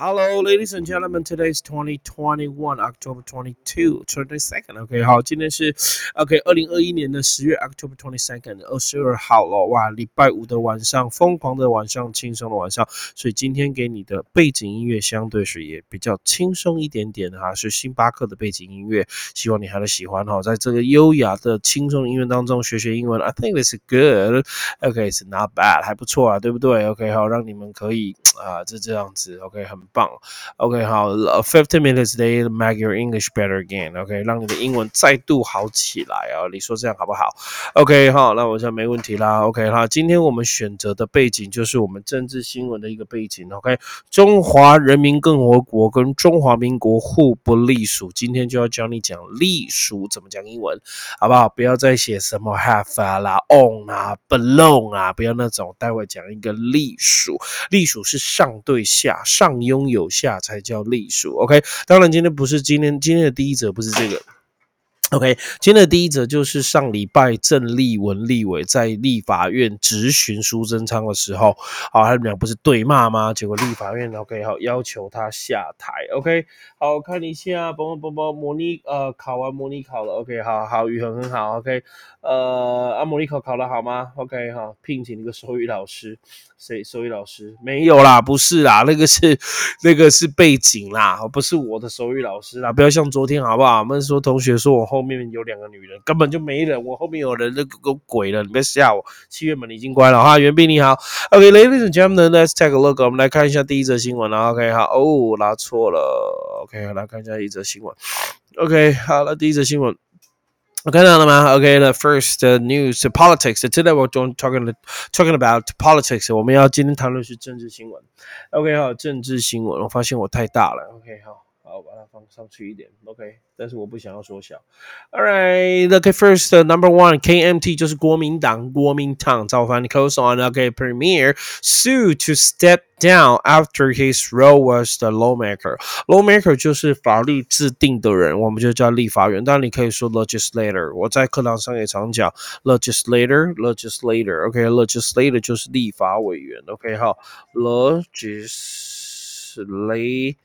Hello, ladies and gentlemen. Today is 2021 October 22, 22nd. OK，好，今天是 OK 二零二一年的十月 October 22nd，二十二号了。哇，礼拜五的晚上，疯狂的晚上，轻松的晚上。所以今天给你的背景音乐相对是也比较轻松一点点哈，是星巴克的背景音乐。希望你还能喜欢哈，在这个优雅的轻松的音乐当中学学英文。I think this is good. OK, it's not bad，还不错啊，对不对？OK，好，让你们可以啊，这这样子，OK，很棒。OK，好，fifty minutes day make your English better again。OK，让你的英文再度好起来啊！你说这样好不好？OK，好，那我想没问题啦。OK，好，今天我们选择的背景就是我们政治新闻的一个背景。OK，中华人民共和国跟中华民国互不隶属，今天就要教你讲隶属怎么讲英文，好不好？不要再写什么 have 啊啦，on 啊，belong 啊，不要那种。待会讲一个隶属，隶属是上对下，上优拥有下才叫隶属。OK，当然今天不是今天今天的第一则不是这个。OK，今天的第一则就是上礼拜郑立文立委在立法院质询苏贞昌的时候，好，他们俩不是对骂吗？结果立法院 OK 好要求他下台。OK，好看一下，嘣嘣嘣，模拟呃考完模拟考了。OK，好好语文很好。OK，呃啊模拟考考得好吗？OK，好聘请一个手语老师，谁手语老师没有啦，不是啦，那个是那个是背景啦，不是我的手语老师啦，不要像昨天好不好？我们说同学说我后。后面有两个女人，根本就没人。我后面有人，那个鬼了！你别吓我。七月门已经关了哈。袁斌你好，OK，Ladies and gentlemen，Let's take a look。我们来看一下第一则新闻了。OK，好，哦，拉错了。OK，来看一下一则新闻。OK，好了，第一则新闻，我看到了吗？OK，the first news politics. Today we're talking talking about politics. 我们要今天谈论是政治新闻。OK，好，政治新闻。我发现我太大了。OK，好。好，把它放上去一点，OK。但是我不想要缩小。All right, okay. First, number one, KMT 就是国民党，国民党造反 goes on. Okay, Premier sued to step down after his role was the lawmaker. Lawmaker 就是法律制定的人，我们就叫立法员。当然你可以说 legislator。我在课堂上也常讲 legislator, legislator. OK, legislator 就是立法委员。OK，好，legislator。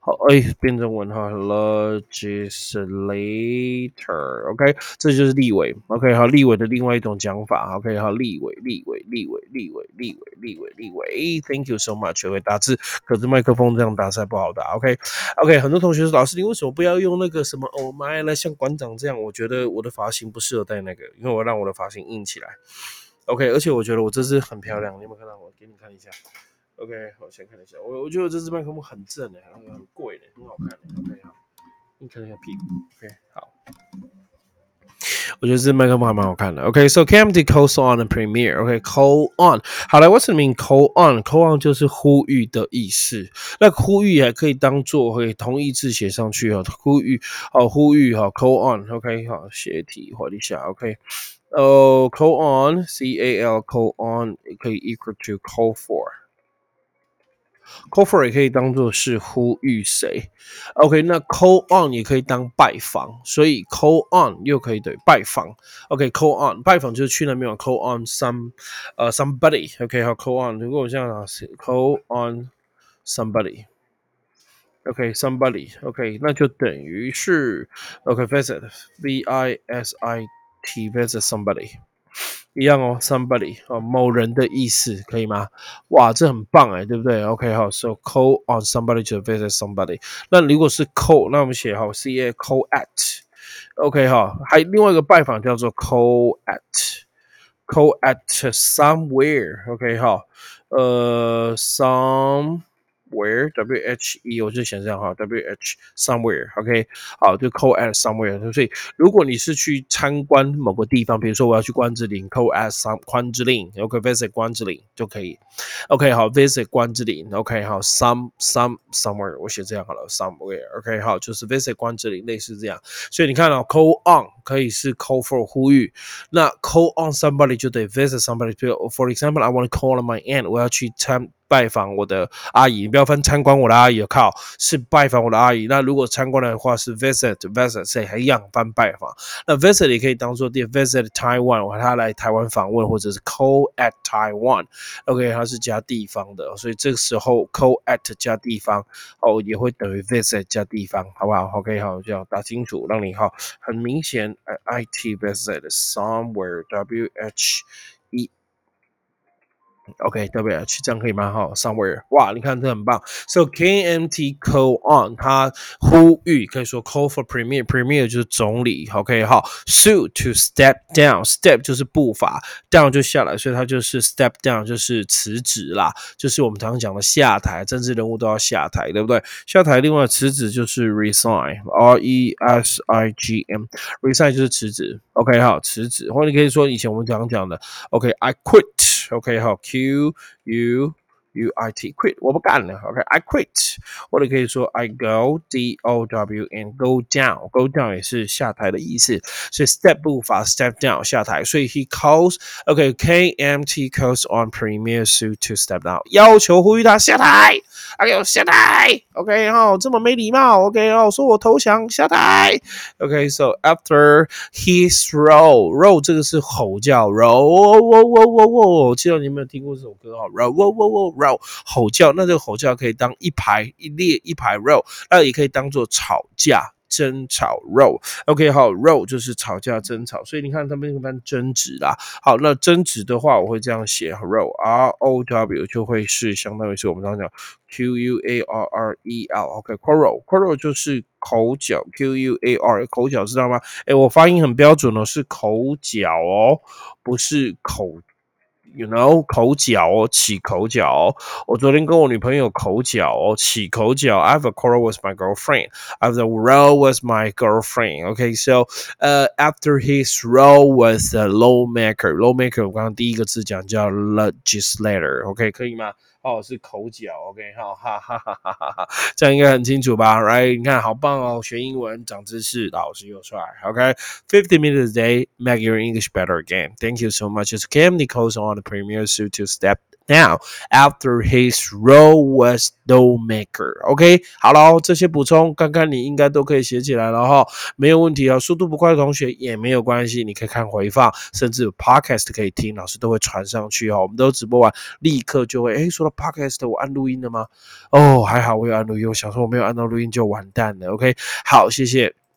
好，哎，变成文哈，legislator，OK，这就是立委，OK，好，立委的另外一种讲法，OK，好，立委，立委，立委，立委，立委，立委，立委，Thank you so much，会打字，可是麦克风这样打出来不好打，OK，OK，很多同学说，老师，你为什么不要用那个什么哦妈呀，那像馆长这样？我觉得我的发型不适合戴那个，因为我让我的发型硬起来，OK，而且我觉得我这支很漂亮，你有没有看到？我给你看一下。OK，我先看一下，我我觉得这支麦克风很正诶，很很贵的，很好看的。OK，好，你看一下屁股。OK，好，我觉得这麦克风还蛮好看的。OK，so KMT calls on the premiere。OK，call on，好了，What's the mean call on？call on 就是呼吁的意思。那呼吁还可以当做会同义字写上去哦。呼吁，好，呼吁，哈，call on。OK，好，斜体画一下。OK，哦，call on，C A L call on 可以 equal to call for。Call for 也可以当做是呼吁谁，OK？那 call on 也可以当拜访，所以 call on 又可以对拜访，OK？Call on 拜访就是去那边 call on some 呃 somebody，OK？好，call on 如果我这样写，call on somebody，OK？Somebody，OK？那就等于是 OK？Visit，V I S I T，visit somebody。一样哦，somebody 哦，某人的意思可以吗？哇，这很棒哎，对不对？OK 好，so call on somebody to visit somebody。那如果是 call，那我们写好 C A call at。OK 哈，还另外一个拜访叫做 call at，call at somewhere。OK 哈，呃，some。Where W H E 我就写这样哈，W H somewhere，OK，好，就 call at somewhere。所以如果你是去参观某个地方，比如说我要去关之琳，call at some 关之琳，OK，visit 关之琳就可以。OK，好，visit 关之琳，OK，好，some some somewhere 我写这样好了，somewhere，OK，好，就是 visit 关之琳，类似这样。所以你看到 call on 可以是 call for 呼吁，那 call on somebody 就得 visit somebody。For example，I want to call on my aunt，我要去参。 拜访我的阿姨，你不要分参观我的阿姨，靠，是拜访我的阿姨。那如果参观的话是 visit，visit 是一样翻拜访。那 visit 也可以当做 visit Taiwan，我他来台湾访问，或者是 call at Taiwan，OK，它是加地方的，所以这个时候 call at 加地方哦，也会等于 visit 加地方，好不好？OK，好，这样打清楚，让你好很明显，IT visit somewhere，W H E。OK，W H 这样可以吗？好，somewhere，哇，你看这很棒。So KMT call on，他呼吁，可以说 call for premier，premier 就是总理。OK，好，Sue to step down，step 就是步伐，down 就下来，所以他就是 step down 就是辞职啦，就是我们常常讲的下台，政治人物都要下台，对不对？下台，另外辞职就是 resign，R E S I G M，resign 就是辞职。OK，好，辞职，或者你可以说以前我们常常讲的，OK，I quit。OK，好，Q U U I T quit，我不干了。OK，I quit，或者可以说 I go D O W N go down，go down 也是下台的意思。所以 step 步伐 step down 下台。所以 he calls OK，K M T calls on Premier Sue to step down，要求呼吁他下台。哎呦，下台。OK，哦，这么没礼貌。OK，哦，说我投降，下台。OK，so after his roar，roar 这个是吼叫，roar，喔喔喔喔，记得你有没有听过这首歌啊？roar， 吼叫。那这个吼叫可以当一排一列一排 roar，那也可以当做吵架。争吵，row，OK，好，row 就是吵架、争吵，所以你看他们一般争执啦。好，那争执的话，我会这样写，row，R O W 就会是相当于是我们刚刚讲 Q U A R R E L，OK，quarrel，quarrel 就是口角，Q U A R 口角知道吗？哎，我发音很标准哦，是口角哦，不是口。You know，口角哦，起口角哦。我昨天跟我女朋友口角哦，起口角。I have a quarrel with my girlfriend. I have a row with my girlfriend. Okay, so, uh, after his row with the lawmaker. Lawmaker，我刚刚第一个字讲叫 legislator. OK，可以吗？哦，是口角，OK，好，哈哈哈哈哈哈，这样应该很清楚吧？Right？你看，好棒哦，学英文长知识，老师又帅，OK？Fifty minutes a day make your English better again. Thank you so much. It's Cam Nichols on the Premier Suit to step. Now, after his role was lawmaker, OK，好了，这些补充，刚刚你应该都可以写起来了哈，没有问题啊。速度不快的同学也没有关系，你可以看回放，甚至有 podcast 可以听，老师都会传上去哈。我们都直播完，立刻就会，哎，说到 podcast，我按录音了吗？哦，还好我有按录音，我想说我没有按到录音就完蛋了，OK，好，谢谢。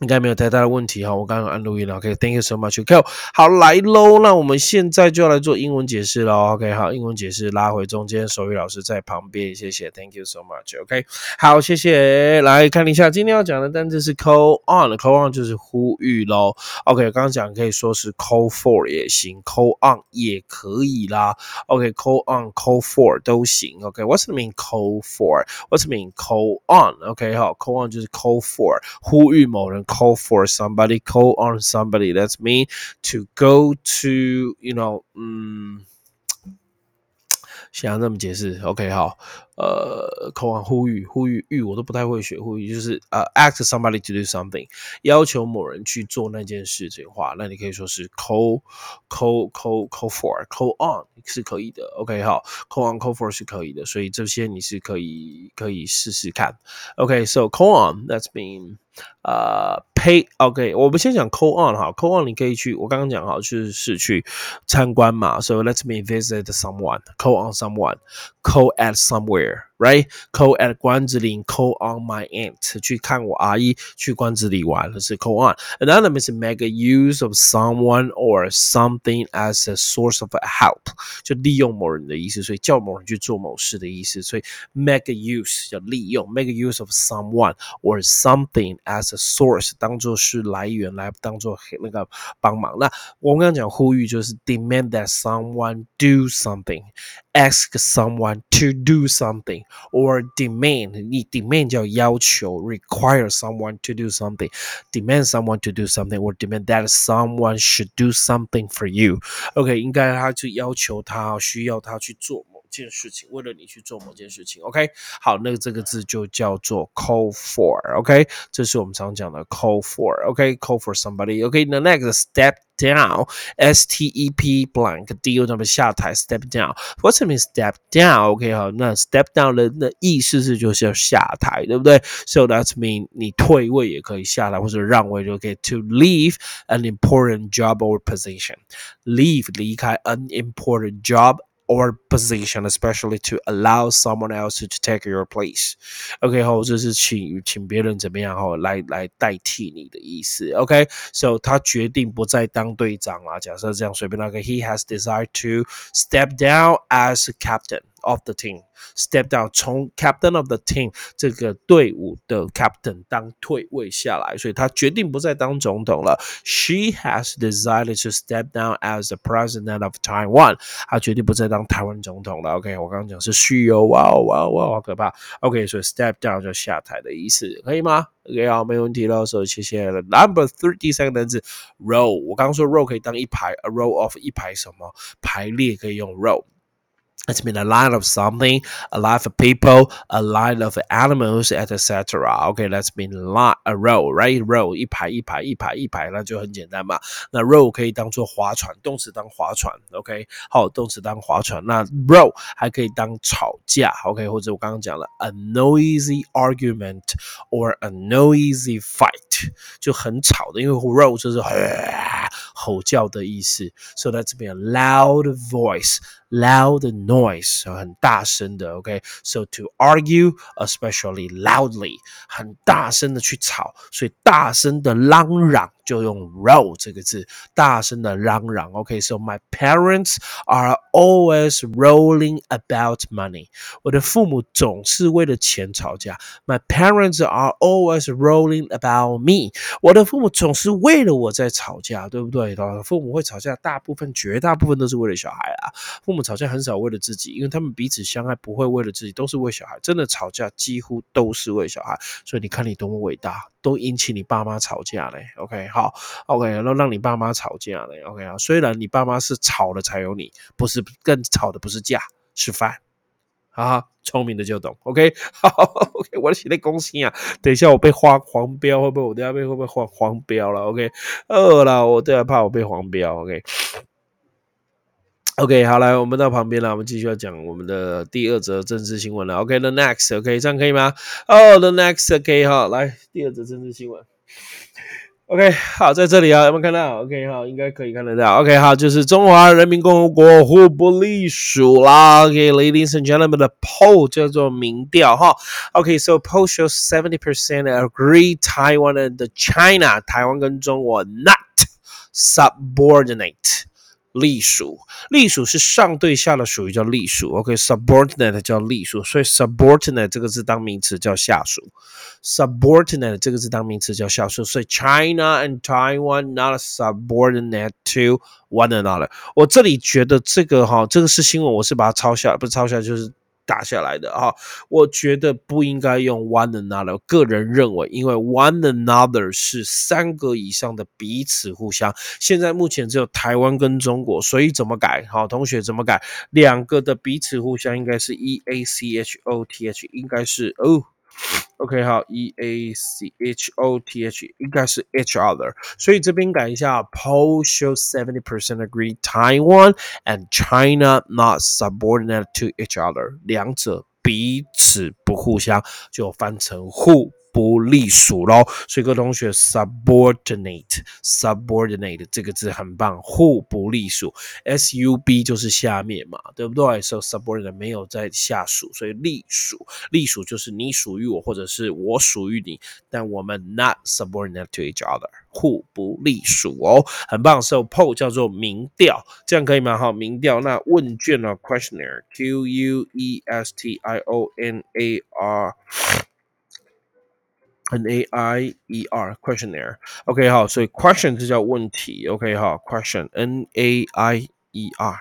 应该没有太大的问题哈，我刚刚按录音了，OK，Thank you so much，OK，好来喽，那我们现在就要来做英文解释喽，OK，好，英文解释拉回中间，手语老师在旁边，谢谢，Thank you so much，OK，好，谢谢，来看一下今天要讲的单词是 call on，call on 就是呼吁喽，OK，刚刚讲可以说是 call for 也行，call on 也可以啦，OK，call on，call for 都行，OK，What's the mean call for？What's the mean call on？OK，好，call on 就是 call for 呼吁某人。call for somebody, call on somebody. That's mean to go to, you know, 嗯。想这么解释，OK 好， 呃，口完呼吁，呼吁吁我都不太会学呼吁，就是呃，ask somebody to do something，要求某人去做那件事情的话，那你可以说是 call call call call for call on 是可以的，OK 好，call on call for 是可以的，所以这些你是可以可以试试看，OK，so call on that's mean 呃，pay OK，我们先讲 call on 哈，call on 你可以去，我刚刚讲哈，就是是去参观嘛，so let me visit someone，call on someone，call at somewhere。career right? Call at 关子岭，call on my aunt 去看我阿姨，去关子里玩，这是 call on。Another means make a use of someone or something as a source of help，就利用某人的意思，所以叫某人去做某事的意思，所以 make a use 叫利用，make a use of someone or something as a source 当做是来源来当做那个帮忙。那我们刚刚讲呼吁就是 demand that someone do something，ask someone to do something。 or demand，你 demand 叫要求，require someone to do something，demand someone to do something，or demand that someone should do something for you。OK，应该他去要求他，需要他去做某 件事情，为了你去做某件事情。OK，好，那这个字就叫做 call for。OK，这是我们常讲的 call for。OK，call for somebody。OK，the next step down S T E P blank D O 那么下台 step down。What's it mean step down？OK，好，那 step down 的的意思是就是要下台，对不对？So that's mean 你退位也可以下来，或者让位就可以 to leave an important job or position。leave 离开 an important job or position, especially to allow someone else to take your place. OK，好，这是请请别人怎么样哈，来来代替你的意思。OK，so、okay? 他决定不再当队长啦。假设这样随便那个，He has decided to step down as captain Of the team. Step down 从 captain of the team 这个队伍的 captain 当退位下来，所以他决定不再当总统了。She has decided to step down as the president of Taiwan。她决定不再当台湾总统了。OK，我刚刚讲是 she 哦，哇哇哇，好可怕。OK，所以 step down 就下台的意思，可以吗？OK，好，没问题了。所以谢谢了。Number three 第三个单词 row，我刚刚说 row 可以当一排，a row of 一排什么排列可以用 row。It's been a line of something, a line of people, a line of animals, etc. Okay, that's been line a row, right? Row 一排一排一排一排，那就很简单嘛。那 row 可以当做划船，动词当划船，OK？好，动词当划船。那 row 还可以当吵架，OK？或者我刚刚讲了，a noisy argument or a noisy fight，就很吵的，因为 row 就是 吼叫的意思。So that's been a loud voice. loud noise 很大声的，OK，so to argue especially loudly 很大声的去吵，所以大声的嚷嚷 就用 row 这个字，大声的嚷嚷，OK，so my parents are always rolling about money，我的父母总是为了钱吵架，my parents are always rolling about me，我的父母总是为了我在吵架，对不对？父母会吵架，大部分绝大部分都是为了小孩啊，父母。吵架很少为了自己，因为他们彼此相爱，不会为了自己，都是为小孩。真的吵架几乎都是为小孩，所以你看你多么伟大，都引起你爸妈吵架嘞。OK，好，OK，然后让你爸妈吵架嘞。OK 啊，虽然你爸妈是吵了才有你，不是更吵的不是架是饭啊。聪明的就懂。OK，好，OK，我写的恭喜啊！等一下我被黄黄标会不会？我等下被会不会黄黄标了？OK，饿了，我等下怕我被黄标。OK。OK，好，来，我们到旁边了，我们继续要讲我们的第二则政治新闻了。OK，the next，OK，这样可以吗？哦，the next，OK，好，来，第二则政治新闻。OK，好，在这里啊，有没有看到？OK，好，应该可以看得到。OK，好，就是中华人民共和国互不隶属啦。OK，ladies and gentlemen，the poll 叫做民调哈。OK，so poll shows seventy percent agree Taiwan and China，台湾跟中国 not subordinate。隶属，隶属是上对下的属于叫隶属。OK，subordinate 叫隶属，所以 subordinate 这个字当名词叫下属。subordinate 这个字当名词叫下属，所以 China and Taiwan not subordinate to one another。我这里觉得这个哈，这个是新闻，我是把它抄下来，不是抄下来就是。打下来的啊，我觉得不应该用 one another。个人认为，因为 one another 是三个以上的彼此互相。现在目前只有台湾跟中国，所以怎么改？好，同学怎么改？两个的彼此互相应该是 e a c h o t h，应该是哦。OK，好，E A C H O T H 应该是 each other，所以这边改一下，Poll shows seventy percent agree Taiwan and China not subordinate to each other，两者彼此不互相，就翻成互。 不隶属咯，所以各位同学，subordinate，subordinate 这个字很棒，互不隶属，S U B 就是下面嘛，对不对？So subordinate 没有在下属，所以隶属，隶属就是你属于我，或者是我属于你，但我们 not subordinate to each other，互不隶属哦，很棒。So poll 叫做民调，这样可以吗？哈，民调，那问卷呢？Questionnaire，Q U E S T I O N A R。N A I E R questionnaire，OK 好，所以 question 这叫问题，OK 好，question N A I E R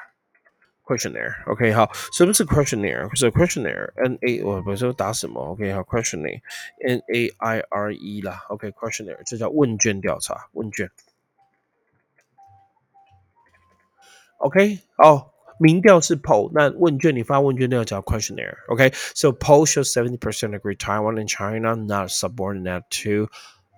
questionnaire，OK 好，什么是 questionnaire？是 questionnaire N A 我不是打什么，OK 好，questionnaire N A I R E 啦，OK questionnaire 这叫问卷调查，问卷，OK 好。民调是 poll，那问卷你发问卷那要叫 questionnaire。OK，so、okay? poll shows seventy percent agree Taiwan and China not subordinate to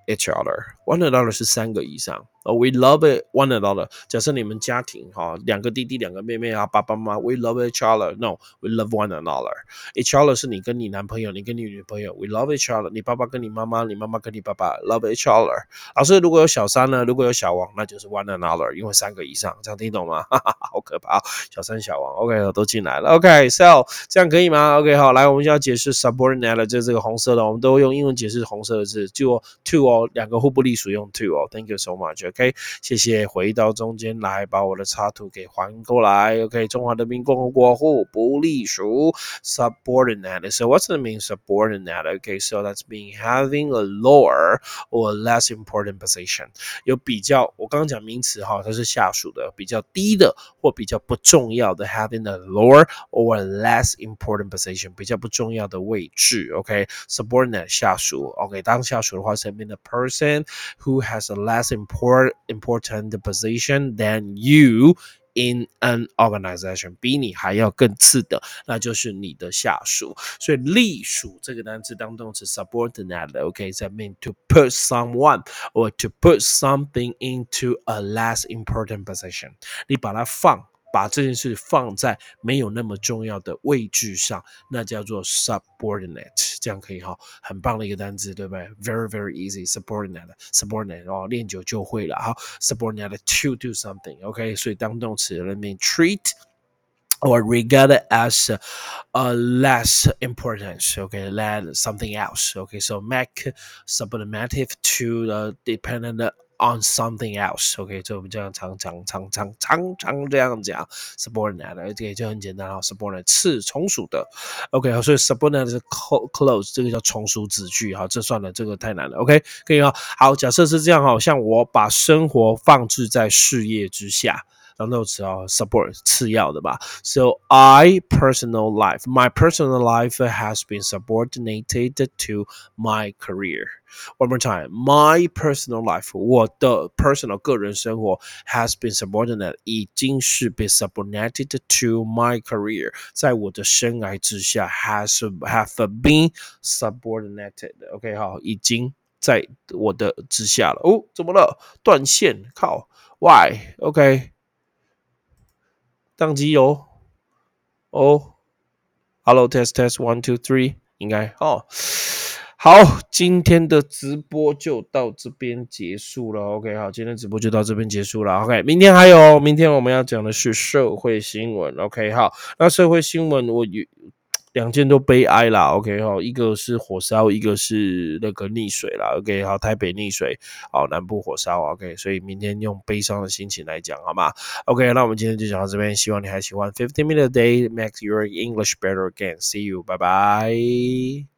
each other。one another 是三个以上。 ，we love it one another。假设你们家庭哈，两个弟弟两个妹妹啊，爸爸妈妈，we love each other。No，we love one another。each other 是你跟你男朋友，你跟你女朋友，we love each other。你爸爸跟你妈妈，你妈妈跟你爸爸，love each other。老师如果有小三呢，如果有小王，那就是 one another，因为三个以上，这样听懂吗？哈哈，好可怕，小三小王，OK，都进来了，OK，so 这样可以吗？OK，好，来，我们就要解释 subordinate，就是这个红色的，我们都用英文解释红色的字，就 to 哦，两个互不隶属用 to 哦，Thank you so much。OK，谢谢。回到中间来，把我的插图给还过来。OK，中华人民共和国互不隶属 subordinate。So what's the mean subordinate? Okay, so that's being having a lower or less important position。有比较，我刚刚讲名词哈，它是下属的，比较低的或比较不重要的，having a lower or less important position，比较不重要的位置。OK，subordinate 下属。OK，当下属的话是 mean a person who has a less important important position than you in an organization，比你还要更次的，那就是你的下属。所以隶属这个单词当动词 subordinate，OK，that mean to put someone or to put something into a less important position，你把它放。 把这件事放在没有那么重要的位置上，那叫做 subordinate，这样可以哈，很棒的一个单词，对不对？Very very easy subordinate，subordinate 哦，练久就会了哈。subordinate to do something，OK，所以当动词，let me treat。or regarded as uh, less importance, okay, than something else, okay. So make subordinative to the dependent on something else. OK，所以我们这样常常常常常常这样讲，subordinate，OK，就很简单啊，subordinate 是从属的。OK，所以 subordinate 是 close，这个叫从属子句哈，这算了，这个太难了。OK，可以哈。好，假设是这样哈，像我把生活放置在事业之下。当动词啊，support 次要的吧。So I personal life, my personal life has been subordinated to my career. One more time, my personal life，我的 personal 个人生活 has been subordinate，已经是被 subordinated to my career，在我的生涯之下 has have been subordinated。OK，好，已经在我的之下了。哦，怎么了？断线？靠，Why？OK。 宕机哦，哦，Hello test test one two three，应该哦，好，今天的直播就到这边结束了。OK，好，今天直播就到这边结束了。OK，明天还有，明天我们要讲的是社会新闻。OK，好，那社会新闻我有。两件都悲哀啦，OK 哈，一个是火烧，一个是那个溺水啦，OK 好，台北溺水，好，南部火烧，OK，所以明天用悲伤的心情来讲，好吗？OK，那我们今天就讲到这边，希望你还喜欢。Fifteen minute day makes your English better again. See you，拜拜。